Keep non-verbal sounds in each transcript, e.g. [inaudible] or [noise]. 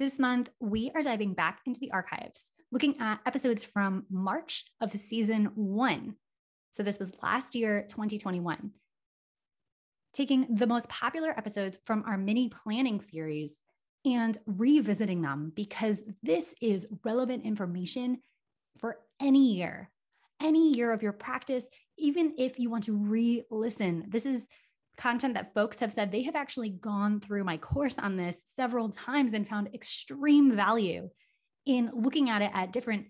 This month, we are diving back into the archives, looking at episodes from March of season one. So, this was last year, 2021. Taking the most popular episodes from our mini planning series and revisiting them because this is relevant information for any year, any year of your practice, even if you want to re listen. This is content that folks have said they have actually gone through my course on this several times and found extreme value in looking at it at different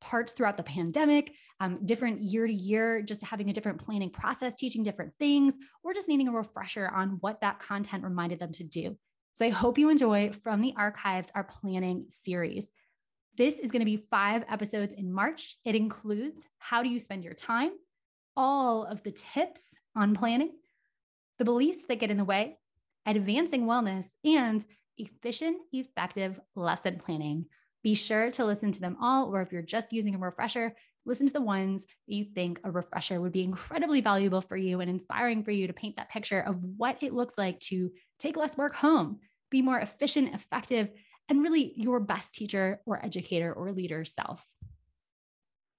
parts throughout the pandemic, um, different year to year, just having a different planning process, teaching different things, or just needing a refresher on what that content reminded them to do. So I hope you enjoy From the Archives, our planning series. This is going to be five episodes in March. It includes how do you spend your time, all of the tips on planning, the beliefs that get in the way, advancing wellness, and efficient, effective lesson planning. Be sure to listen to them all, or if you're just using a refresher, listen to the ones that you think a refresher would be incredibly valuable for you and inspiring for you to paint that picture of what it looks like to take less work home, be more efficient, effective, and really your best teacher or educator or leader self.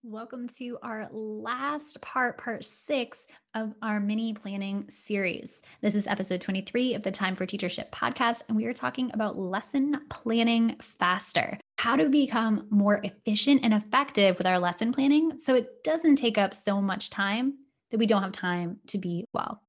Welcome to our last part, part six of our mini planning series. This is episode 23 of the Time for Teachership podcast, and we are talking about lesson planning faster. How to become more efficient and effective with our lesson planning so it doesn't take up so much time that we don't have time to be well.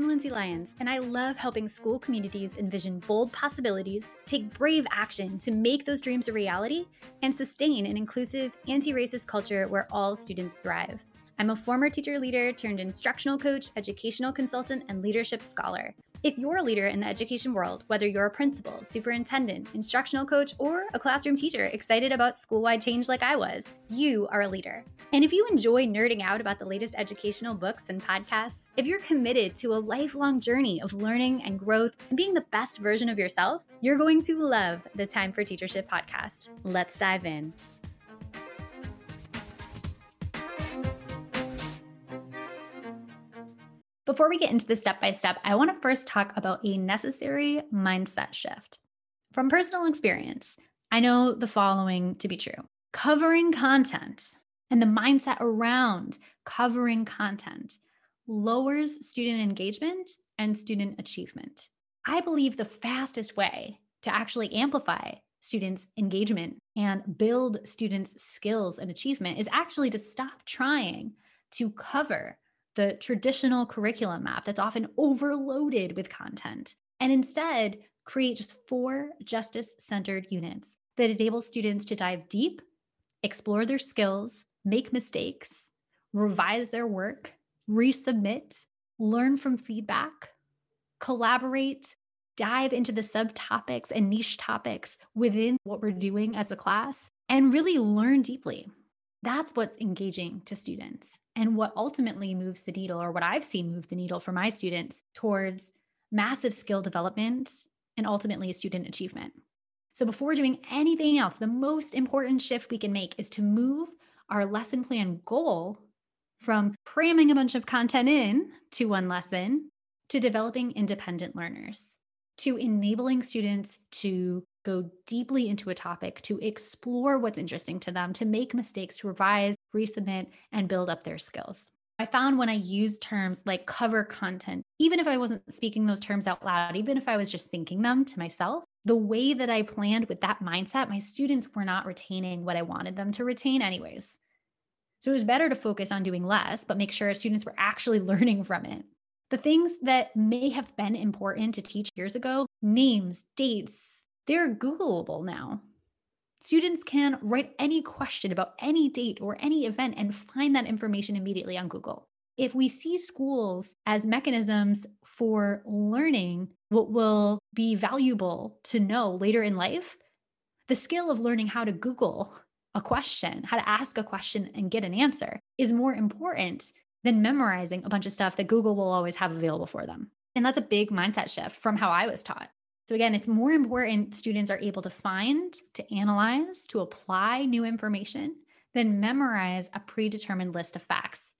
I'm Lindsay Lyons, and I love helping school communities envision bold possibilities, take brave action to make those dreams a reality, and sustain an inclusive, anti racist culture where all students thrive. I'm a former teacher leader turned instructional coach, educational consultant, and leadership scholar. If you're a leader in the education world, whether you're a principal, superintendent, instructional coach, or a classroom teacher excited about school wide change like I was, you are a leader. And if you enjoy nerding out about the latest educational books and podcasts, if you're committed to a lifelong journey of learning and growth and being the best version of yourself, you're going to love the Time for Teachership podcast. Let's dive in. Before we get into the step by step, I want to first talk about a necessary mindset shift. From personal experience, I know the following to be true covering content and the mindset around covering content lowers student engagement and student achievement. I believe the fastest way to actually amplify students' engagement and build students' skills and achievement is actually to stop trying to cover the traditional curriculum map that's often overloaded with content, and instead create just four justice centered units that enable students to dive deep, explore their skills, make mistakes, revise their work, resubmit, learn from feedback, collaborate, dive into the subtopics and niche topics within what we're doing as a class, and really learn deeply. That's what's engaging to students and what ultimately moves the needle, or what I've seen move the needle for my students towards massive skill development and ultimately student achievement. So, before doing anything else, the most important shift we can make is to move our lesson plan goal from cramming a bunch of content in to one lesson to developing independent learners, to enabling students to go deeply into a topic, to explore what's interesting to them, to make mistakes, to revise, resubmit, and build up their skills. I found when I used terms like cover content, even if I wasn't speaking those terms out loud, even if I was just thinking them to myself, the way that I planned with that mindset, my students were not retaining what I wanted them to retain, anyways. So it was better to focus on doing less, but make sure students were actually [laughs] learning from it. The things that may have been important to teach years ago names, dates, they're Googleable now. Students can write any question about any date or any event and find that information immediately on Google. If we see schools as mechanisms for learning what will be valuable to know later in life, the skill of learning how to Google a question, how to ask a question and get an answer is more important than memorizing a bunch of stuff that Google will always have available for them. And that's a big mindset shift from how I was taught. So, again, it's more important students are able to find, to analyze, to apply new information, then memorize a predetermined list of facts.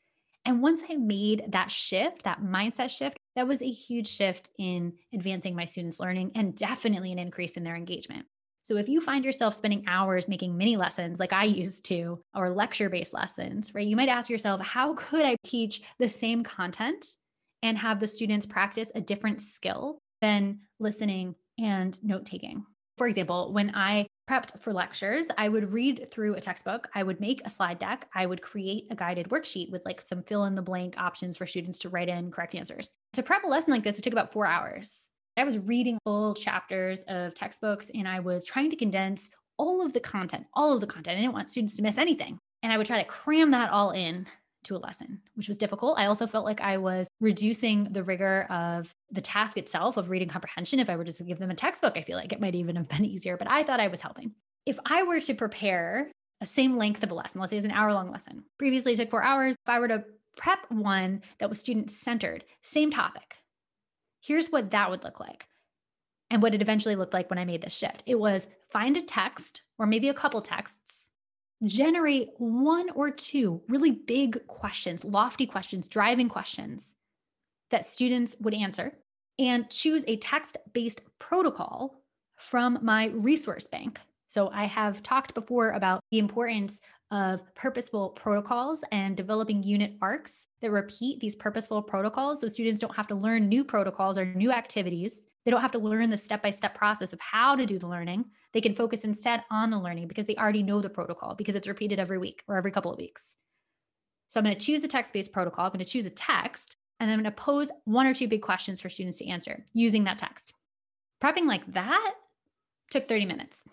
And once I made that shift, that mindset shift, that was a huge shift in advancing my students' learning and definitely an increase in their engagement. So if you find yourself spending hours making mini lessons like I used to, or lecture based lessons, right, you might ask yourself, how could I teach the same content and have the students practice a different skill than listening and note taking? For example, when I prepped for lectures, I would read through a textbook, I would make a slide deck, I would create a guided worksheet with like some fill in the blank options for students to write in correct answers. To prep a lesson like this, it took about four hours. I was reading full chapters of textbooks and I was trying to condense all of the content, all of the content. I didn't want students to miss anything. And I would try to cram that all in to a lesson, which was difficult. I also felt like I was reducing the rigor of the task itself of reading comprehension. If I were just to give them a textbook, I feel like it might even have been [laughs] easier, but I thought I was helping. If I were to prepare a same length of a lesson, let's say it's an hour long lesson, previously it took four hours. If I were to prep one that was student centered, same topic, here's what that would look like. And what it eventually looked like when I made this shift. It was find a text or maybe a couple texts generate one or two really big questions, lofty questions, driving questions that students would answer, and choose a text based protocol from my resource bank. So, I have talked before about the importance of purposeful protocols and developing unit arcs that repeat these purposeful protocols so students don't have to learn new protocols or new activities. They don't have to learn the step by step process of how to do the learning. They can focus instead on the learning because they already know the protocol because it's repeated every week or every couple of weeks. So I'm going to choose a text based protocol. I'm going to choose a text and then I'm going to pose one or two big questions for students to answer using that text. Prepping like that took 30 minutes.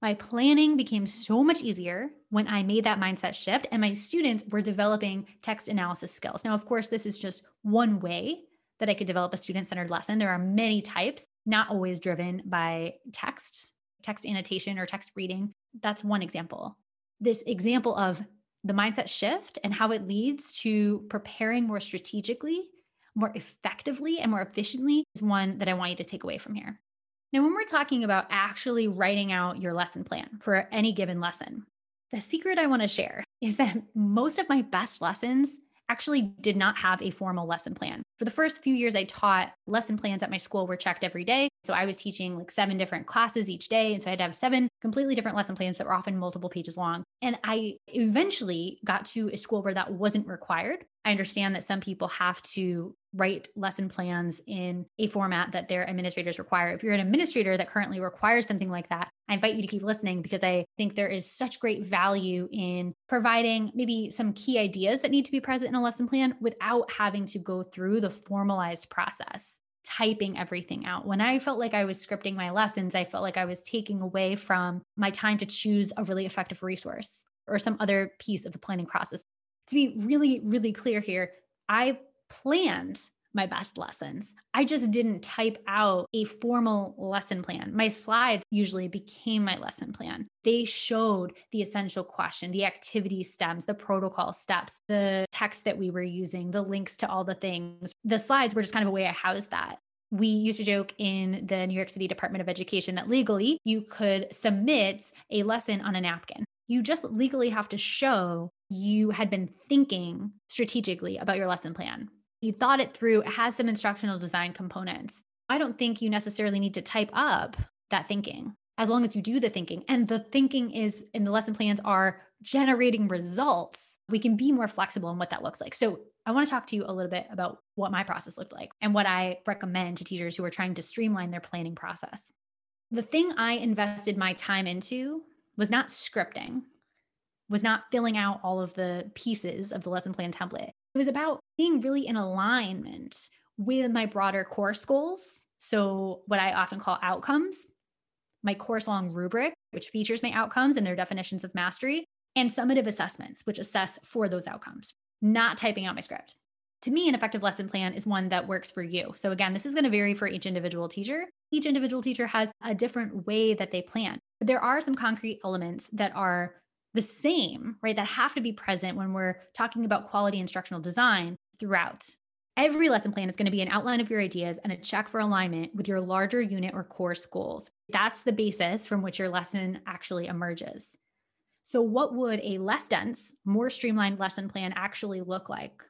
My planning became so much easier when I made that mindset shift, and my students were developing text analysis skills. Now, of course, this is just one way that I could develop a student centered lesson. There are many types, not always driven by text, text annotation, or text reading. That's one example. This example of the mindset shift and how it leads to preparing more strategically, more effectively, and more efficiently is one that I want you to take away from here. Now, when we're talking about actually writing out your lesson plan for any given lesson, the secret I want to share is that most of my best lessons actually did not have a formal lesson plan. For the first few years I taught, lesson plans at my school were checked every day. So I was teaching like seven different classes each day. And so I had to have seven completely different lesson plans that were often multiple pages long. And I eventually got to a school where that wasn't required. I understand that some people have to write lesson plans in a format that their administrators require. If you're an administrator that currently requires something like that, I invite you to keep listening because I think there is such great value in providing maybe some key ideas that need to be present in a lesson plan without having to go through the formalized process typing everything out. When I felt like I was scripting my lessons, I felt like I was taking away from my time to choose a really effective resource or some other piece of the planning process. To be really, really clear here, I planned my best lessons. I just didn't type out a formal lesson plan. My slides usually became my lesson plan. They showed the essential question, the activity stems, the protocol steps, the text that we were using, the links to all the things. The slides were just kind of a way I housed that. We used to joke in the New York City Department of Education that legally you could submit a lesson on a napkin. You just legally have to show you had been thinking strategically about your lesson plan you thought it through, it has some instructional design components. I don't think you necessarily need to type up that thinking as long as you do the thinking. And the thinking is, and the lesson plans are generating results. We can be more flexible in what that looks like. So, I want to talk to you a little bit about what my process looked like and what I recommend to teachers who are trying to streamline their planning process. The thing I invested my time into was not scripting, was not filling out all of the pieces of the lesson plan template. It was about being really in alignment with my broader course goals. So, what I often call outcomes, my course long rubric, which features my outcomes and their definitions of mastery, and summative assessments, which assess for those outcomes, not typing out my script. To me, an effective lesson plan is one that works for you. So, again, this is going to vary for each individual teacher. Each individual teacher has a different way that they plan. But there are some concrete elements that are the same, right, that have to be present when we're talking about quality instructional design throughout. Every lesson plan is going to be an outline of your ideas and a check for alignment with your larger unit or course goals. That's the basis from which your lesson actually emerges. So, what would a less dense, more streamlined lesson plan actually look like?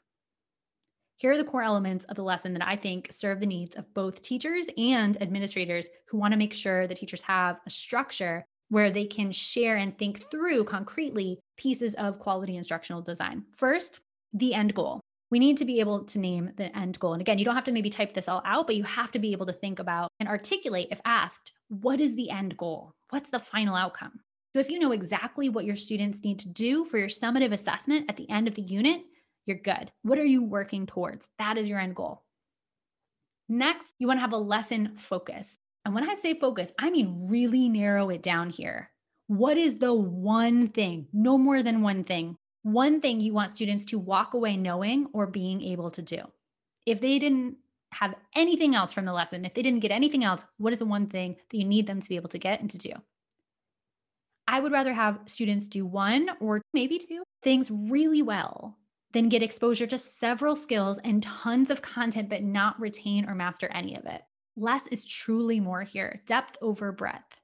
Here are the core elements of the lesson that I think serve the needs of both teachers and administrators who want to make sure the teachers have a structure where they can share and think through concretely pieces of quality instructional design. First, the end goal. We need to be able to name the end goal. And again, you don't have to maybe type this all out, but you have to be able to think about and articulate, if asked, what is the end goal? What's the final outcome? So, if you know exactly what your students need to do for your summative assessment at the end of the unit, you're good. What are you working towards? That is your end goal. Next, you want to have a lesson focus. And when I say focus, I mean really narrow it down here. What is the one thing, no more than one thing, one thing you want students to walk away knowing or being able to do? If they didn't have anything else from the lesson, if they didn't get anything else, what is the one thing that you need them to be able to get and to do? I would rather have students do one or maybe two things really well than get exposure to several skills and tons of content, but not retain or master any of it. Less is truly more here, depth over breadth.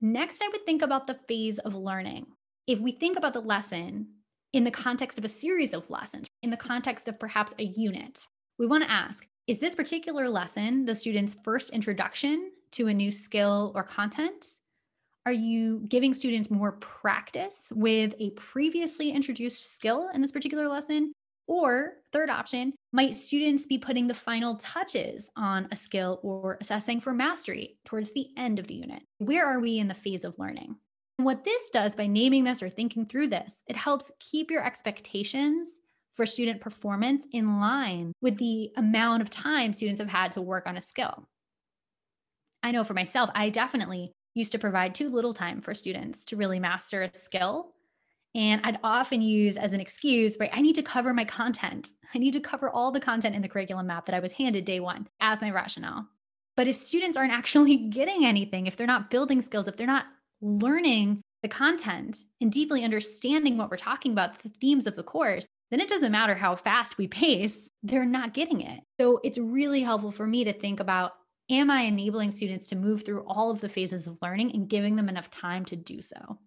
Next, I would think about the phase of learning. If we think about the lesson in the context of a series of lessons, in the context of perhaps a unit, we want to ask Is this particular lesson the student's first introduction to a new skill or content? Are you giving students more practice with a previously introduced skill in this particular lesson? Or, third option, might students be putting the final touches on a skill or assessing for mastery towards the end of the unit? Where are we in the phase of learning? And what this does by naming this or thinking through this, it helps keep your expectations for student performance in line with the amount of time students have had to work on a skill. I know for myself, I definitely used to provide too little time for students to really master a skill. And I'd often use as an excuse, right? I need to cover my content. I need to cover all the content in the curriculum map that I was handed day one as my rationale. But if students aren't [laughs] actually getting anything, if they're not building skills, if they're not learning the content and deeply understanding what we're talking about, the themes of the course, then it doesn't matter how fast we pace, they're not getting it. So it's really helpful for me to think about Am I enabling students to move through all of the phases of learning and giving them enough time to do so?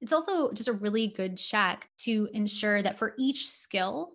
It's also just a really good check to ensure that for each skill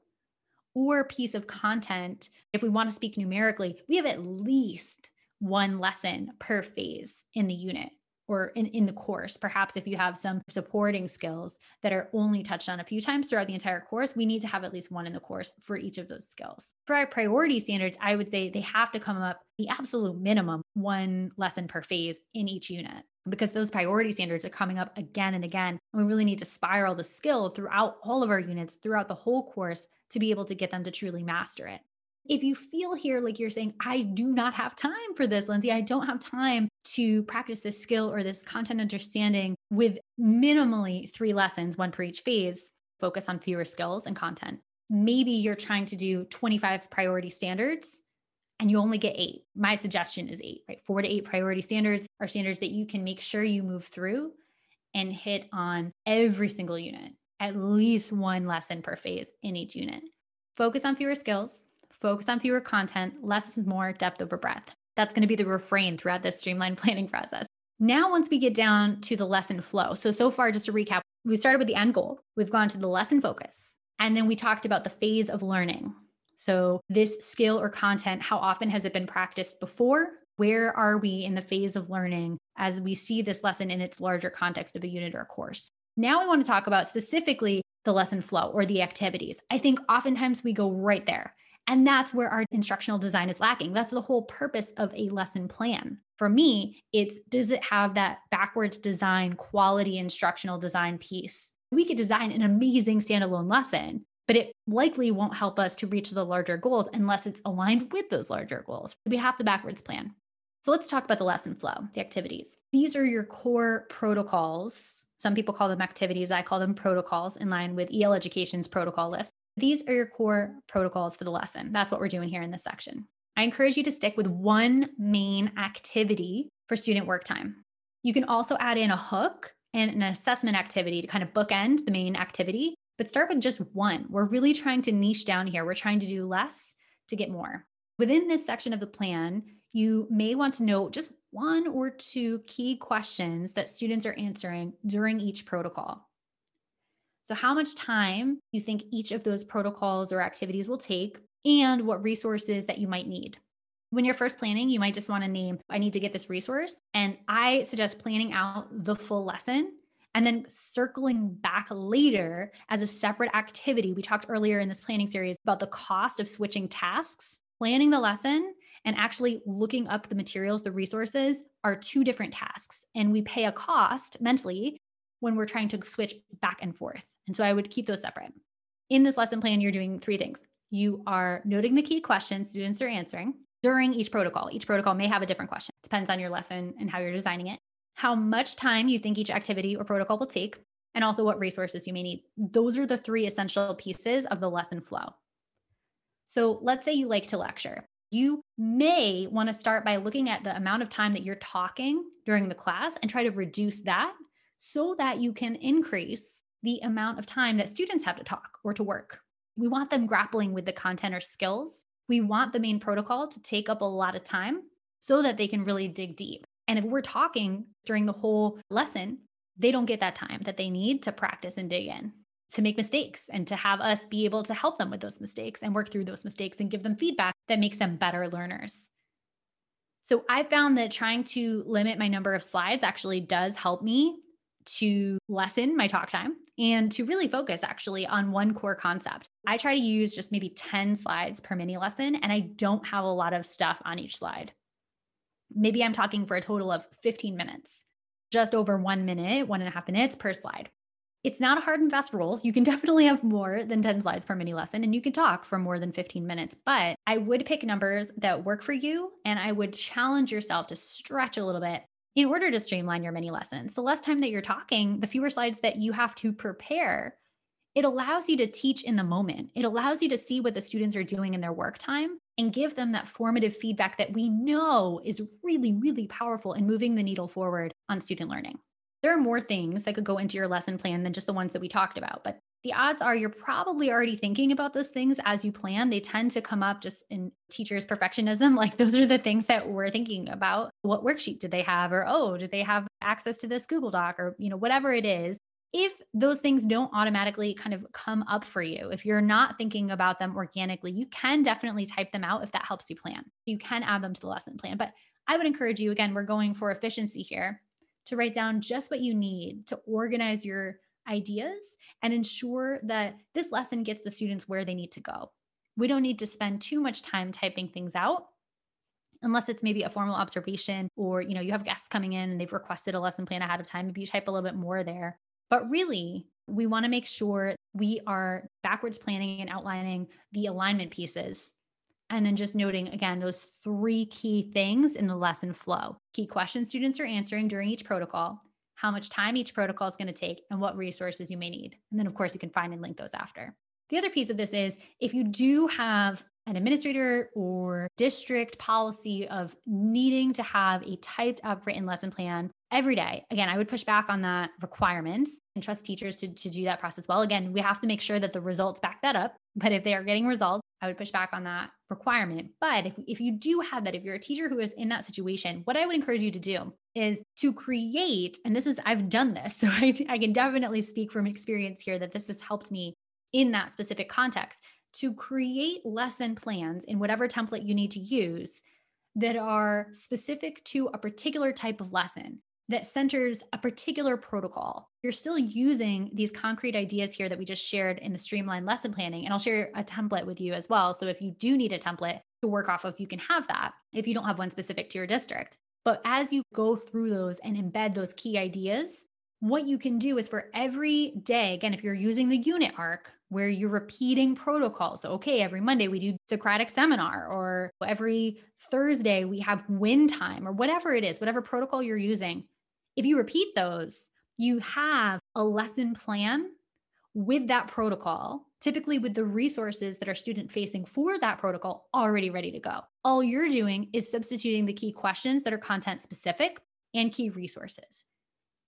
or piece of content, if we want to speak numerically, we have at least one lesson per phase in the unit or in, in the course. Perhaps if you have some supporting skills that are only touched on a few times throughout the entire course, we need to have at least one in the course for each of those skills. For our priority standards, I would say they have to come up the absolute minimum one lesson per phase in each unit because those priority standards are coming up again and again. And we really need to spiral the skill throughout all of our units, throughout the whole course to be able to get them to truly master it. If you feel here like you're saying, I do not have time for this, Lindsay, I don't have time to practice this skill or this content understanding with minimally three lessons, one per each phase, focus on fewer skills and content. Maybe you're trying to do 25 priority standards and you only get eight. My suggestion is eight, right? Four to eight priority standards are standards that you can make sure you move through and hit on every single unit, at least one lesson per phase in each unit. Focus on fewer skills, focus on fewer content, less is more, depth over breadth. That's going to be the refrain throughout this streamlined [laughs] planning process. Now, once we get down to the lesson flow, so so far, just to recap, we started with the end goal, we've gone to the lesson focus, and then we talked about the phase of learning. So, this skill or content, how often has it been practiced before? Where are we in the phase of learning as we see this lesson in its larger context of a unit or a course? Now, we want to talk about specifically the lesson flow or the activities. I think oftentimes we go right there. And that's where our instructional design is lacking. That's the whole purpose of a lesson plan. For me, it's does it have that backwards design, quality instructional design piece? We could design an amazing standalone lesson, but it likely won't help us to reach the larger goals unless it's aligned with those larger goals. We have the backwards plan. So let's talk about the lesson flow, the activities. These are your core protocols. Some people call them activities. I call them protocols in line with EL Education's protocol list. These are your core protocols for the lesson. That's what we're doing here in this section. I encourage you to stick with one main activity for student work time. You can also add in a hook and an assessment activity to kind of bookend the main activity, but start with just one. We're really trying to niche down here. We're trying to do less to get more. Within this section of the plan, you may want to note just one or two key questions that students are answering during each protocol. So, how much time you think each of those protocols or activities will take, and what resources that you might need. When you're first planning, you might just want to name, I need to get this resource. And I suggest planning out the full lesson and then circling back later as a separate activity. We talked earlier in this planning series about the cost of switching tasks. Planning the lesson and actually looking up the materials, the resources are two different tasks. And we pay a cost mentally when we're trying to switch back and forth. And so I would keep those separate. In this lesson plan, you're doing three things. You are noting the key questions students are answering during each protocol. Each protocol may have a different question, depends on your lesson and how you're designing it. How much time you think each activity or protocol will take, and also what resources you may need. Those are the three essential pieces of the lesson flow. So let's say you like to lecture. You may want to start by looking at the amount of time that you're talking during the class and try to reduce that so that you can increase the amount of time that students have to talk or to work. We want them grappling with the content or skills we want the main protocol to take up a lot of time so that they can really dig deep. And if we're talking during the whole lesson, they don't get that time that they need to practice and dig in, to make mistakes, and to have us be able to help them with those mistakes and work through those mistakes and give them feedback that makes them better learners. So I found that trying to limit my number of slides actually does help me to lessen my talk time and to really focus actually on one core concept. I try to use just maybe 10 slides per mini lesson, and I don't have a lot of stuff on each slide. Maybe I'm talking for a total of 15 minutes, just over one minute, one and a half minutes per slide. It's not a hard and fast rule. You can [laughs] definitely have more than 10 slides per mini lesson and you can talk for more than 15 minutes, but I would pick numbers that work for you and I would challenge yourself to stretch a little bit in order to streamline your mini lessons. The less time that you're talking, the fewer slides that you have to prepare. It allows you to teach in the moment. It allows you to see what the students are doing in their work time and give them that formative feedback that we know is really, really powerful in moving the needle forward on student learning. There are more things that could go into your lesson plan than just the ones that we talked about, but the odds are you're probably already thinking about those things as you plan. They tend to come up just in teachers' perfectionism. [laughs] Like those are the things that we're thinking about. What worksheet did they have? Or, oh, did they have access to this Google Doc? Or, you know, whatever it is. If those things don't automatically kind of come up for you, if you're not thinking about them organically, you can definitely type them out if that helps you plan. You can add them to the lesson plan. But I would encourage you, again, we're going for efficiency here, to write down just what you need to organize your ideas and ensure that this lesson gets the students where they need to go. We don't need to spend too much time typing things out unless it's maybe a formal observation or you know you have guests coming in and they've requested a lesson plan ahead of time maybe you type a little bit more there but really we want to make sure we are backwards planning and outlining the alignment pieces and then just noting again those three key things in the lesson flow key questions students are answering during each protocol how much time each protocol is going to take, and what resources you may need. And then, of course, you can find and link those after. The other piece of this is if you do have an administrator or district policy of needing to have a typed up written lesson plan every day. Again, I would push back on that requirements and trust teachers to, to do that process well. Again, we have to make sure that the results back that up. But if they are getting results, I would push back on that requirement. But if, if you do have that, if you're a teacher who is in that situation, what I would encourage you to do is to create, and this is, I've done this, [laughs] so I, I can definitely speak from experience here that this has helped me in that specific context to create lesson plans in whatever template you need to use that are specific to a particular type of lesson that centers a particular protocol. You're still using these concrete ideas here that we just shared in the streamlined lesson planning. And I'll share a template with you as well. So if you do need a template to work off of, you can have that if you don't have one specific to your district. But as you go through those and embed those key ideas, what you can do is for every day, again, if you're using the unit arc where you're repeating protocols. So, okay, every Monday we do Socratic seminar, or every Thursday we have win time, or whatever it is, whatever protocol you're using. If you repeat those, you have a lesson plan with that protocol, typically with the resources that are student facing for that protocol already ready to go. All you're doing is substituting the key questions that are content specific and key resources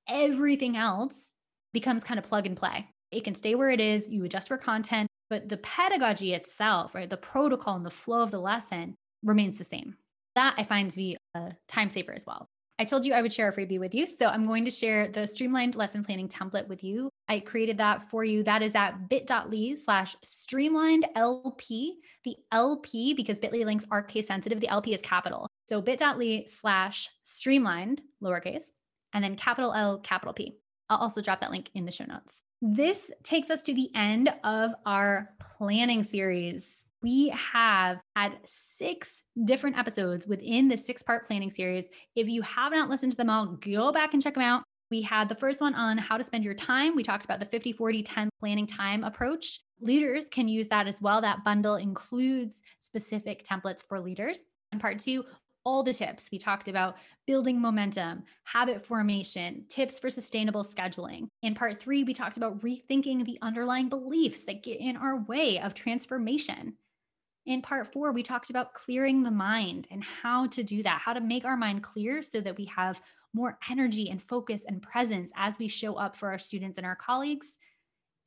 everything else becomes kind of plug and play. It can stay where it is, you adjust for content, but the pedagogy itself, right, the protocol and the flow of the lesson remains the same. That I find to be a time saver as well. I told you I would share a freebie with you. So I'm going to share the streamlined lesson planning template with you. I created that for you. That is at bit.ly slash streamlined LP. The LP, because bit.ly links are case sensitive, the LP is capital. So bit.ly slash streamlined, lowercase, and then capital L, capital P. I'll also drop that link in the show notes. This takes us to the end of our planning series. We have had six different episodes within the six part planning series. If you have not listened to them all, go back and check them out. We had the first one on how to spend your time. We talked about the 50, 40, 10 planning time approach. Leaders can use that as well. That bundle includes specific templates for leaders. And part two, all the tips. We talked about building momentum, habit formation, tips for sustainable scheduling. In part three, we talked about rethinking the underlying beliefs that get in our way of transformation. In part four, we talked about clearing the mind and how to do that, how to make our mind clear so that we have more energy and focus and presence as we show up for our students and our colleagues.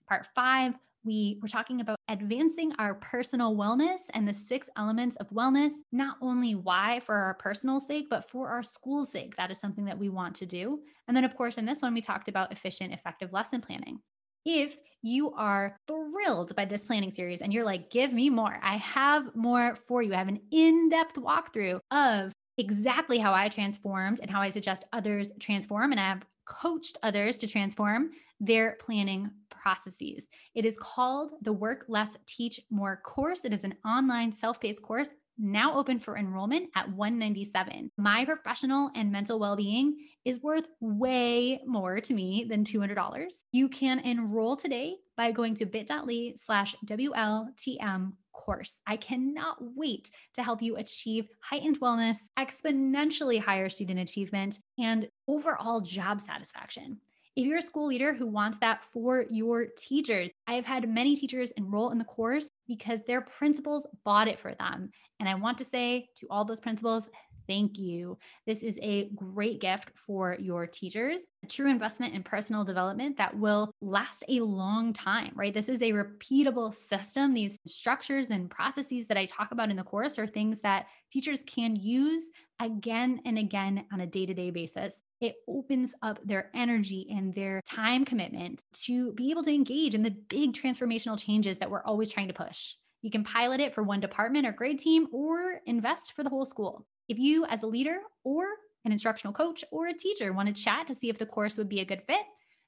Part five, we were talking about advancing our personal wellness and the six elements of wellness, not only why for our personal sake, but for our school's sake. That is something that we want to do. And then, of course, in this one, we talked about efficient, effective lesson planning. If you are thrilled by this planning series and you're like, give me more, I have more for you. I have an in depth walkthrough of exactly how I transformed and how I suggest others transform. And I have coached others to transform their planning processes. It is called the Work Less, Teach More course. It is an online self paced course now open for enrollment at 197. My professional and mental well-being is worth way more to me than $200. You can enroll today by going to bit.ly slash WLTM course. I cannot wait to help you achieve heightened wellness, exponentially higher student achievement, and overall job satisfaction. If you're a school leader who wants that for your teachers, I have had many teachers enroll in the course because their principals bought it for them. And I want to say to all those principals, thank you. This is a great gift for your teachers, a true investment in personal development that will last a long time, right? This is a repeatable system. These structures and processes that I talk about in the course are things that teachers can use again and again on a day to day basis it opens up their energy and their time commitment to be able to engage in the big transformational changes that we're always trying to push. You can pilot it for one department or grade team or invest for the whole school. If you, as a leader or an instructional coach or a teacher, want to chat to see if the course would be a good fit,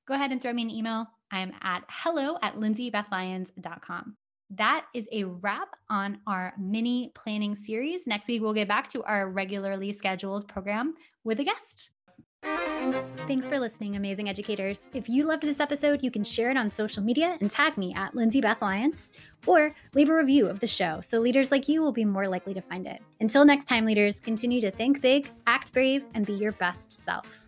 go ahead and throw me an email. I'm at hello at lindsaybethlyons.com. That is a wrap on our mini planning series. Next week, we'll get back to our regularly scheduled program with a guest. Thanks for listening, amazing educators. If you loved this episode, you can share it on social media and tag me at Lindsay Beth Lyons, or leave a review of the show so leaders like you will be more likely to find it. Until next time, leaders, continue to think big, act brave, and be your best self.